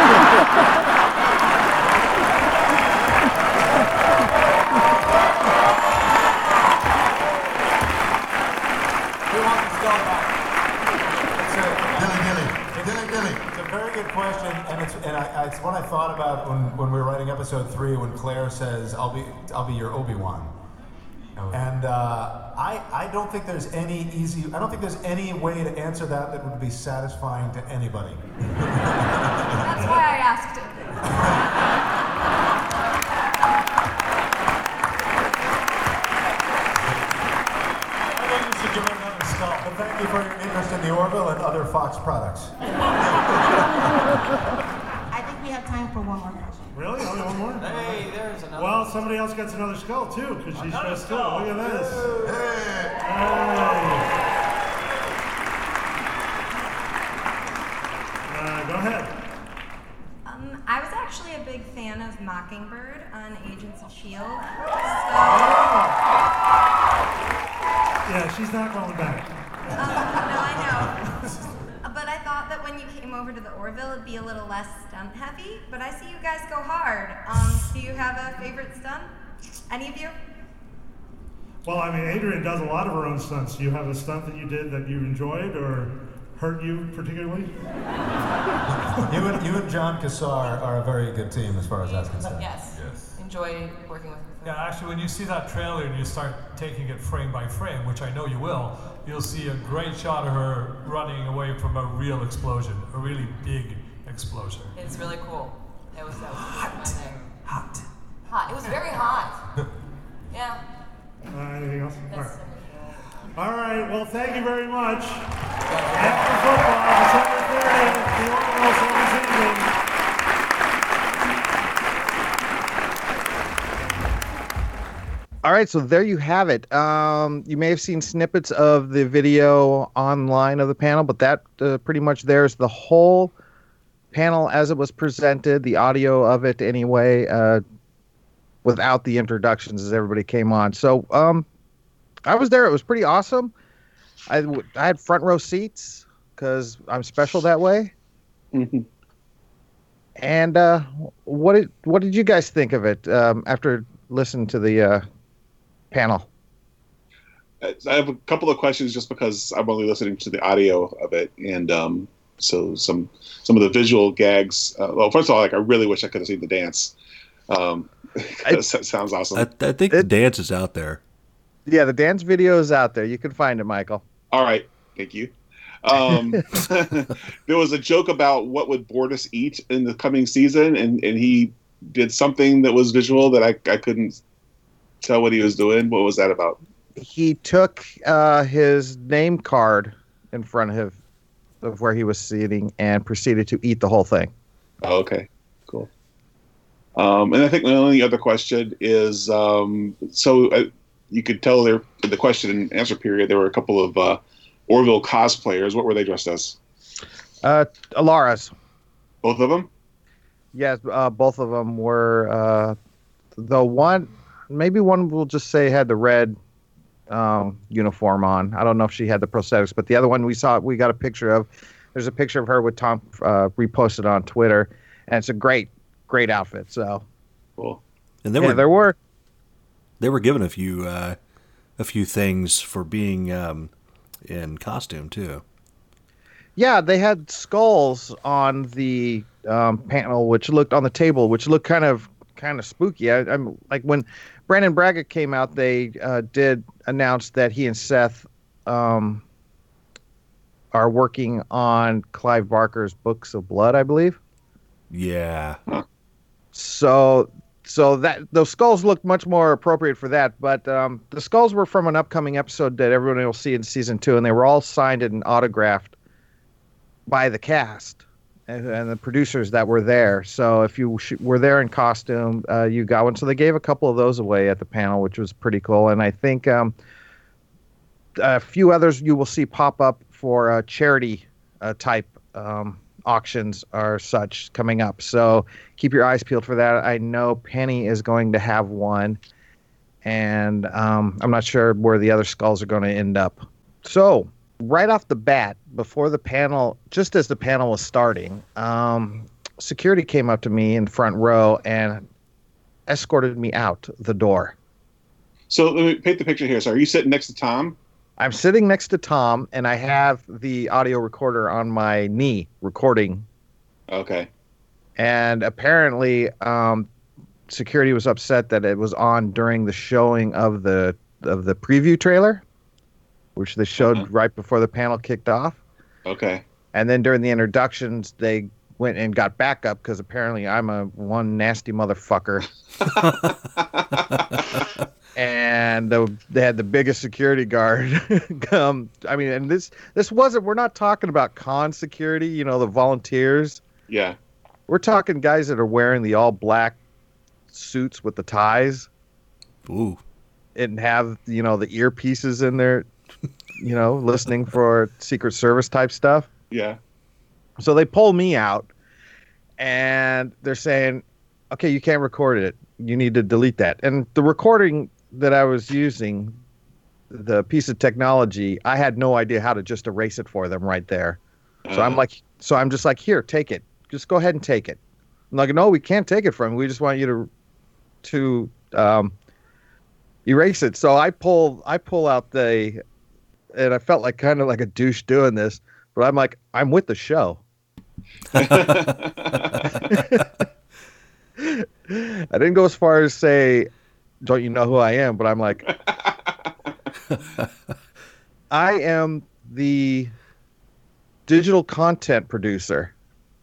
a very good question, and it's and I, I- it's one I thought about when, when we were writing episode three, when Claire says, "I'll be I'll be your Obi Wan," and uh, I I don't think there's any easy I don't think there's any way to answer that that would be satisfying to anybody. That's why I asked it. I think you should give it another skull. But thank you for your interest in the Orville and other Fox products. I think we have time for one more question. Really? Only one more? Hey, there's another. Well, somebody else gets another skull too, because she's Another dressed too. skull. Look at this. Hey! Hey. Uh, go ahead. Um, I was actually a big fan of Mockingbird on Agents of S.H.I.E.L.D. Yeah, she's not going back. Um, no, I know. But I thought that when you came over to the Orville, it'd be a little less stunt heavy. But I see you guys go hard. Um, do you have a favorite stunt? Any of you? Well, I mean, Adrianne does a lot of her own stunts. Do you have a stunt that you did that you enjoyed or hurt you particularly? You and you and Jon Cassar are a very good team as far as that's concerned. Yes. Yes. Enjoy working with her. Yeah, actually, when you see that trailer and you start taking it frame by frame, which I know you will, you'll see a great shot of her running away from a real explosion, a really big explosion. It's really cool. Well, thank you very much. After football, December 30th, the Orville's Silver Season. All right, so there you have it. Um, you may have seen snippets of the video online of the panel, but that uh, pretty much there's the whole panel as it was presented, the audio of it anyway, uh, without the introductions as everybody came on. So um, I was there. It was pretty awesome. I, w- I had front row seats because I'm special that way. And uh, what did what did you guys think of it um, after listening to the uh, panel? I have a couple of questions just because I'm only listening to the audio of it, and um, so some some of the visual gags. Uh, well, first of all, like I really wish I could have seen the dance. Um, that sounds awesome. I, I think the dance is out there. Yeah, the dance video is out there. You can find it, Michael. All right, thank you. Um, there was a joke about what would Bortus eat in the coming season, and, and he did something that was visual that I, I couldn't tell what he was doing. What was that about? He took uh, his name card in front of of where he was sitting and proceeded to eat the whole thing. Oh, okay, cool. Um, and I think my only other question is um, so uh, you could tell there in the question and answer period there were a couple of uh, Orville cosplayers. What were they dressed as? Uh, Alara's. Both of them? Yes, uh, both of them were. Uh, the one, maybe one will just say had the red um, uniform on. I don't know if she had the prosthetics, but the other one we saw, we got a picture of. There's a picture of her with Tom uh, reposted on Twitter, and it's a great, great outfit. So cool. And they yeah, were there were they were given a few uh, a few things for being um, in costume too. Yeah, they had skulls on the um, panel, which looked on the table, which looked kind of kind of spooky. I, I'm like when Brannon Braga came out, they uh, did announce that he and Seth um, are working on Clive Barker's Books of Blood, I believe. Yeah. So so that those skulls look much more appropriate for that. But um, the skulls were from an upcoming episode that everyone will see in season two, and they were all signed and autographed by the cast and, and the producers that were there. So if you sh- were there in costume, uh, you got one. So they gave a couple of those away at the panel, which was pretty cool. And I think um, a few others you will see pop up for uh, charity uh, type um, auctions are such coming up. So keep your eyes peeled for that. I know Penny is going to have one, and um, I'm not sure where the other skulls are going to end up. So right off the bat, before the panel, just as the panel was starting, um, security came up to me in front row and escorted me out the door. So let me paint the picture here. So are you sitting next to Tom? I'm sitting next to Tom, and I have the audio recorder on my knee recording. Okay. And apparently, um, security was upset that it was on during the showing of the of the preview trailer, which they showed right before the panel kicked off. Okay. And then during the introductions, they went and got backup because apparently I'm a one nasty motherfucker. and the, they had the biggest security guard come. I mean, and this this wasn't. We're not talking about con security. You know, the volunteers. Yeah. We're talking guys that are wearing the all black suits with the ties. Ooh. And have you know the earpieces in there, you know, listening for Secret Service type stuff. Yeah. So they pull me out, and they're saying, "Okay, you can't record it. You need to delete that." And the recording that I was using, the piece of technology, I had no idea how to just erase it for them right there. So I'm Uh. like, so I'm just like, here, take it. Just go ahead and take it. I'm like, no, we can't take it from you. We just want you to to um, erase it. So I pull I pull out the, and I felt like kind of like a douche doing this, but I'm like, I'm with the show. I didn't go as far as say, "Don't you know who I am?" But I'm like, I am the digital content producer.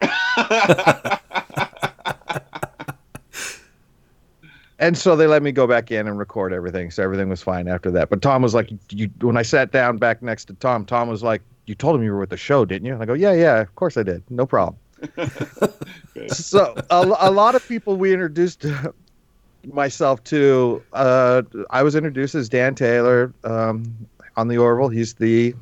and so they let me go back in and record everything. So everything was fine after that. But Tom was like, "You." When I sat down back next to Tom, Tom was like, "You told him you were with the show, didn't you?" And I go, "Yeah, yeah, of course I did. No problem." so a, a lot of people we introduced myself to. Uh, I was introduced as Dan Taylor um, on the Orville. He's the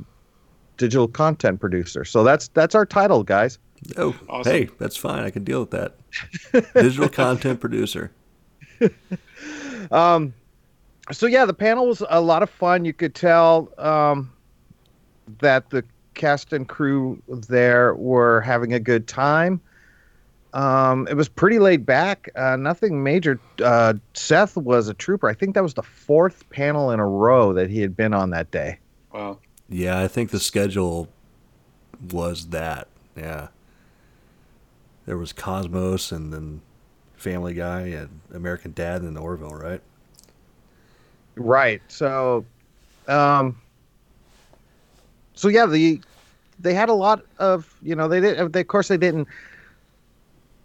digital content producer. So that's that's our title, guys. Oh, hey, that's fine. I can deal with that. Digital content producer. um, so yeah, the panel was a lot of fun. You could tell um, that the cast and crew there were having a good time. Um, it was pretty laid back. Uh, nothing major. Uh, Seth was a trooper. I think that was the fourth panel in a row that he had been on that day. Wow. Yeah, I think the schedule was that. Yeah. There was Cosmos and then Family Guy and American Dad and The Orville, right? Right. So, um, so yeah, the they had a lot of you know they did they, of course they didn't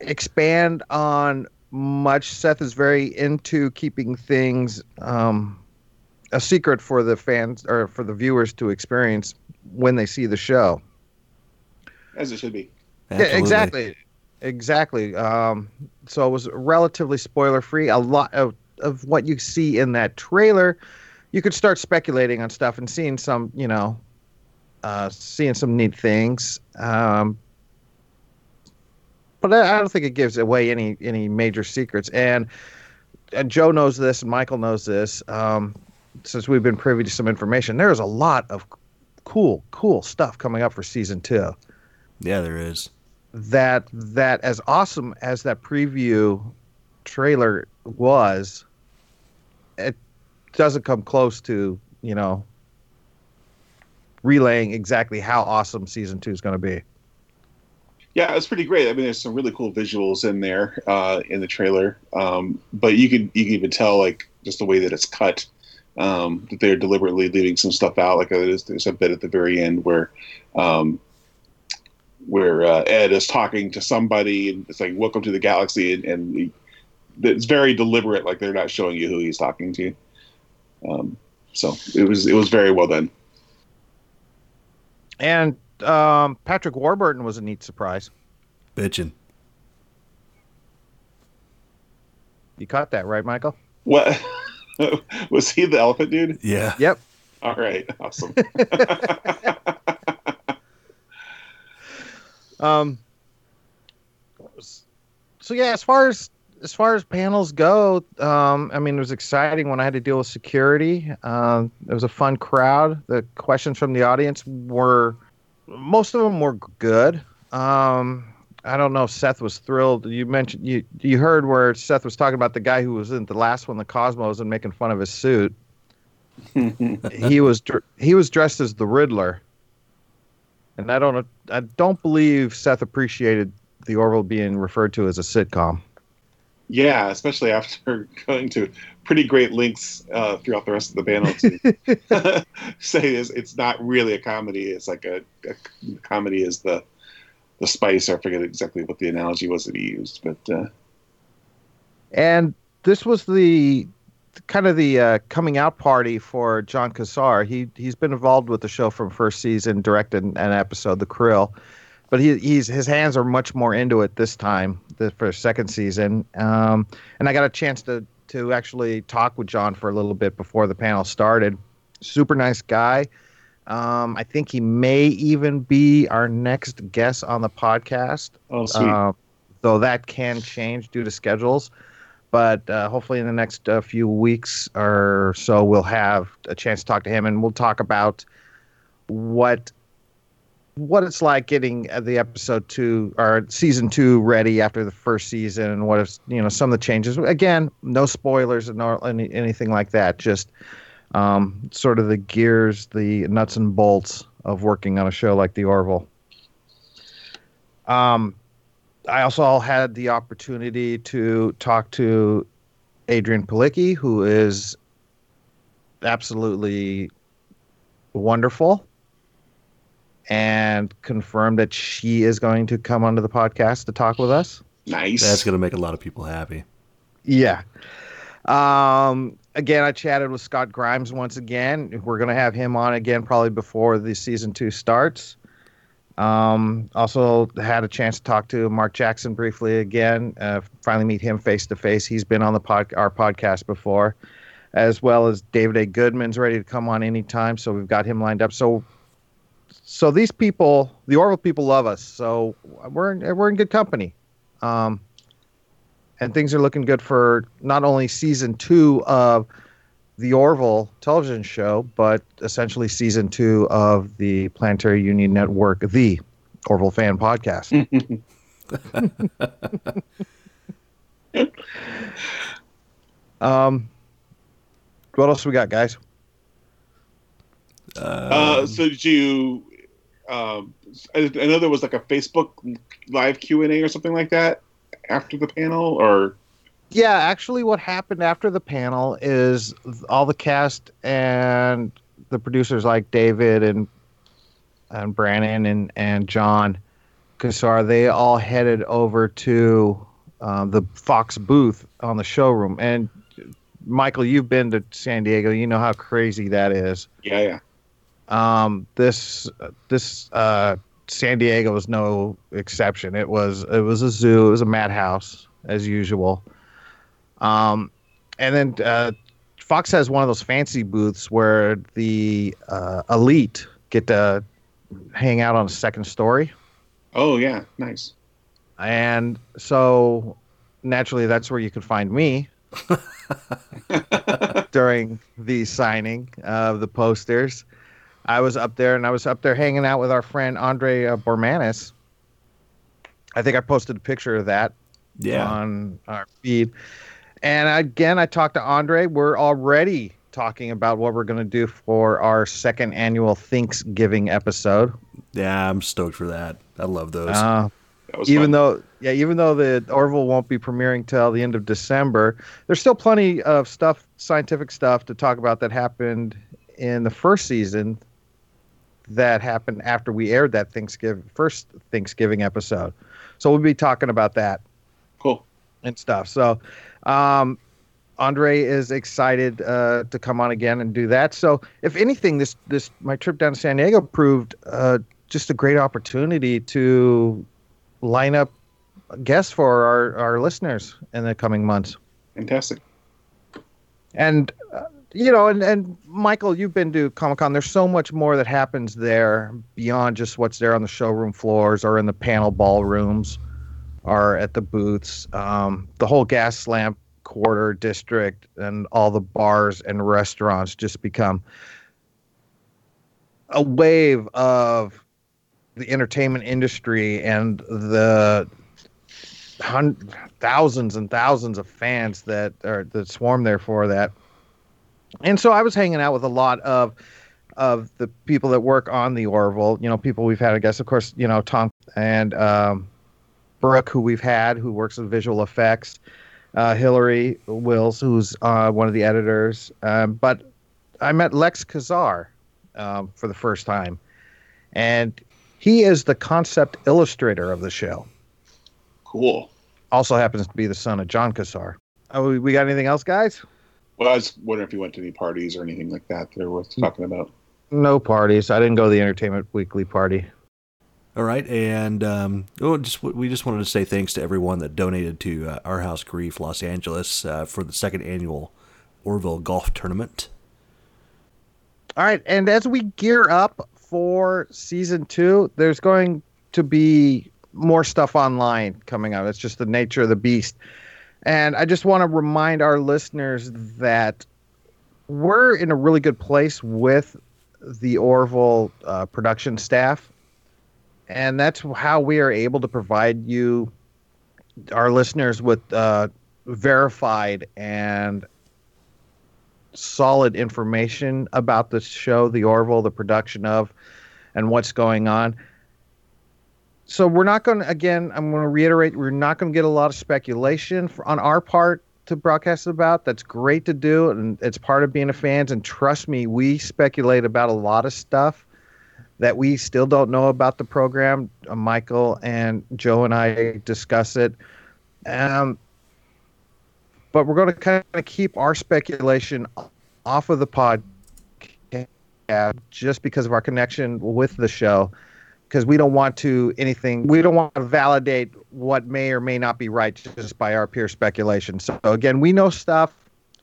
expand on much. Seth is very into keeping things um, a secret for the fans or for the viewers to experience when they see the show. As it should be. Yeah, exactly. Exactly. Um, so it was relatively spoiler free. A lot of, of what you see in that trailer, you could start speculating on stuff and seeing some, you know, uh, seeing some neat things. Um, but I, don't think it gives away any any major secrets. And and Joe knows this, and Michael knows this. Um, since we've been privy to some information, there's a lot of cool, cool stuff coming up for season two. Yeah, there is that that as awesome as that preview trailer was, it doesn't come close to you know relaying exactly how awesome season two is going to be. Yeah, it was pretty great. I mean, there's some really cool visuals in there uh, in the trailer, um, but you can you can even tell like just the way that it's cut um, that they're deliberately leaving some stuff out. Like there's, there's a bit at the very end where um, where uh, Ed is talking to somebody and it's like "Welcome to the Galaxy," and, and he, it's very deliberate. Like they're not showing you who he's talking to. Um, so it was it was very well done. And um, Patrick Warburton was a neat surprise. Bitchin'. You caught that right, Michael? What was he the elephant dude? Yeah. Yep. All right. Awesome. um. So yeah, as far as as far as panels go, um, I mean, it was exciting when I had to deal with security. Um, it was a fun crowd. The questions from the audience were, most of them were good. Um, I don't know. If Seth was thrilled. You mentioned you you heard where Seth was talking about the guy who was in the last one, the Cosmos, and making fun of his suit. he was he was dressed as the Riddler, and I don't I don't believe Seth appreciated the Orville being referred to as a sitcom. Yeah, especially after going to pretty great links uh, throughout the rest of the panel to say it's, it's not really a comedy. It's like a, a comedy is the the spice. I forget exactly what the analogy was that he used, but uh, and this was the kind of the uh, coming out party for Jon Cassar. He he's been involved with the show from first season, directed an episode, The Krill, but he he's his hands are much more into it this time the, for second season. Um, and I got a chance to to actually talk with Jon for a little bit before the panel started. Super nice guy. Um, I think he may even be our next guest on the podcast. Oh, sweet. Uh, though that can change due to schedules. But uh, hopefully, in the next uh, few weeks or so, we'll have a chance to talk to him, and we'll talk about what what it's like getting the episode two or season two ready after the first season, and what is you know some of the changes. Again, no spoilers and no any, anything like that. Just um, sort of the gears, the nuts and bolts of working on a show like The Orville. Um, I also had the opportunity to talk to Adrianne Palicki, who is absolutely wonderful, and confirmed that she is going to come onto the podcast to talk with us. Nice. That's going to make a lot of people happy. Yeah. Um, again, I chatted with Scott Grimes once again. We're going to have him on again probably before the season two starts. Um, also had a chance to talk to Mark Jackson briefly again. Uh, finally meet him face to face. He's been on the pod, our podcast before, as well as David A. Goodman's ready to come on anytime. So we've got him lined up. So, so these people, the Orville people, love us. So we're in, we're in good company. Um, and things are looking good for not only season two of the Orville television show, but essentially season two of the Planetary Union Network, the Orville Fan Podcast. um, what else we got, guys? Uh, so did you? Um, I I know there was like a Facebook live Q and A or something like that after the panel, or Yeah, actually, what happened after the panel is all the cast and the producers, like David and and Brannon and and Jon Cassar, they all headed over to um, the Fox booth on the showroom. And Michael, you've been to San Diego. You know how crazy that is. yeah, yeah. Um, this this uh, San Diego was no exception. It was it was a zoo. It was a madhouse as usual. Um, and then uh, Fox has one of those fancy booths where the uh, elite get to hang out on the second story. Oh yeah, nice. And so naturally, that's where you could find me during the signing of the posters. I was up there and I was up there hanging out with our friend Andre uh, Bormanis. I think I posted a picture of that Yeah. on our feed. And again, I talked to Andre. We're already talking about what we're going to do for our second annual Thanksgiving episode. Yeah, I'm stoked for that. I love those. Uh, even though, yeah, even though the Orville won't be premiering till the end of December, there's still plenty of stuff, scientific stuff, to talk about that happened in the first season. That happened after we aired that Thanksgiving first Thanksgiving episode, so we'll be talking about that. Cool. And stuff. So, um, Andre is excited uh, to come on again and do that. So, if anything, this this my trip down to San Diego proved uh, just a great opportunity to line up guests for our, our listeners in the coming months. Fantastic. And uh, you know, and and Michael, you've been to Comic Con. There's so much more that happens there beyond just what's there on the showroom floors or in the panel ballrooms or at the booths. Um, the whole gas lamp quarter district and all the bars and restaurants just become a wave of the entertainment industry and the hun- thousands and thousands of fans that are that swarm there for that. And so I was hanging out with a lot of of the people that work on the Orville. You know, people we've had, I guess, of course, you know, Tom and um, Brooke, who we've had, who works with visual effects. Uh, Hillary Wills, who's uh, one of the editors. Um, but I met Lex Cassar um, for the first time, and he is the concept illustrator of the show. Cool. Also happens to be the son of Jon Cassar. Oh, we got anything else, guys? Well, I was wondering if you went to any parties or anything like that that are worth talking about. No parties. I didn't go to the Entertainment Weekly party. All right, and um, oh, just we just wanted to say thanks to everyone that donated to uh, Our House Grief Los Angeles uh, for the second annual Orville Golf Tournament. All right, and as we gear up for season two, there's going to be more stuff online coming out. It's just the nature of the beast. And I just want to remind our listeners that we're in a really good place with the Orville uh, production staff. And that's how we are able to provide you, our listeners, with uh, verified and solid information about the show, the Orville, the production of, and what's going on. So we're not going to, again, I'm going to reiterate, we're not going to get a lot of speculation for, on our part to broadcast about. That's great to do, and it's part of being a fans. And trust me, we speculate about a lot of stuff that we still don't know about the program. Uh, Michael and Joe and I discuss it. Um, but we're going to kind of keep our speculation off of the podcast just because of our connection with the show because we don't want to anything we don't want to validate what may or may not be right just by our pure speculation. So again we know stuff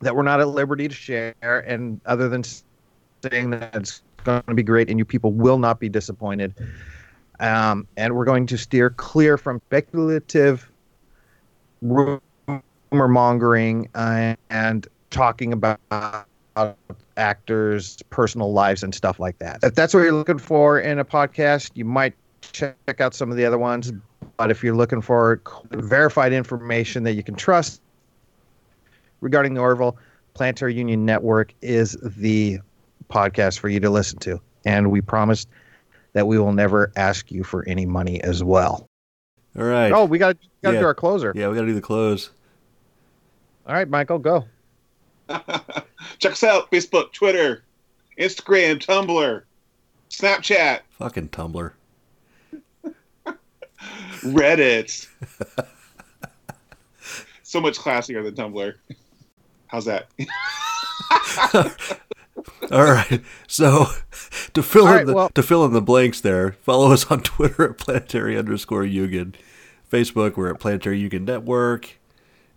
that we're not at liberty to share and other than saying that it's going to be great and you people will not be disappointed um, and we're going to steer clear from speculative rumor mongering uh, and talking about actors' personal lives and stuff like that. If that's what you're looking for in a podcast, you might check out some of the other ones. But if you're looking for verified information that you can trust regarding the Orville, Planetary Union Network is the podcast for you to listen to. And we promise that we will never ask you for any money as well. All right. Oh, we got got to Yeah. do our closer. Yeah, we got to do the close. All right, Michael, go. Check us out Facebook, Twitter, Instagram, Tumblr, Snapchat, Fucking Tumblr. Reddit. so much classier than Tumblr. How's that? All right. So to fill All in right, the well- to fill in the blanks there, follow us on Twitter at planetary underscore Yugen. Facebook, we're at Planetary Union Network.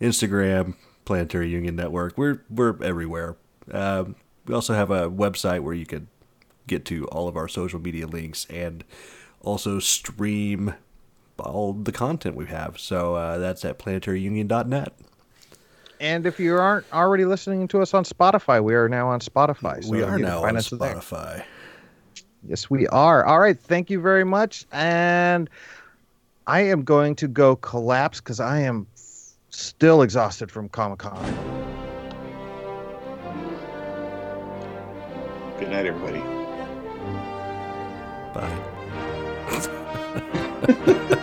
Instagram, Planetary Union Network. We're we're everywhere. Um, we also have a website where you can get to all of our social media links and also stream all the content we have. So uh, that's at planetaryunion.net. And if you aren't already listening to us on Spotify, we are now on Spotify. So we are now on us there. Spotify. Yes, we are. All right. Thank you very much. And I am going to go collapse because I am still exhausted from Comic Con. Good night, everybody. Bye.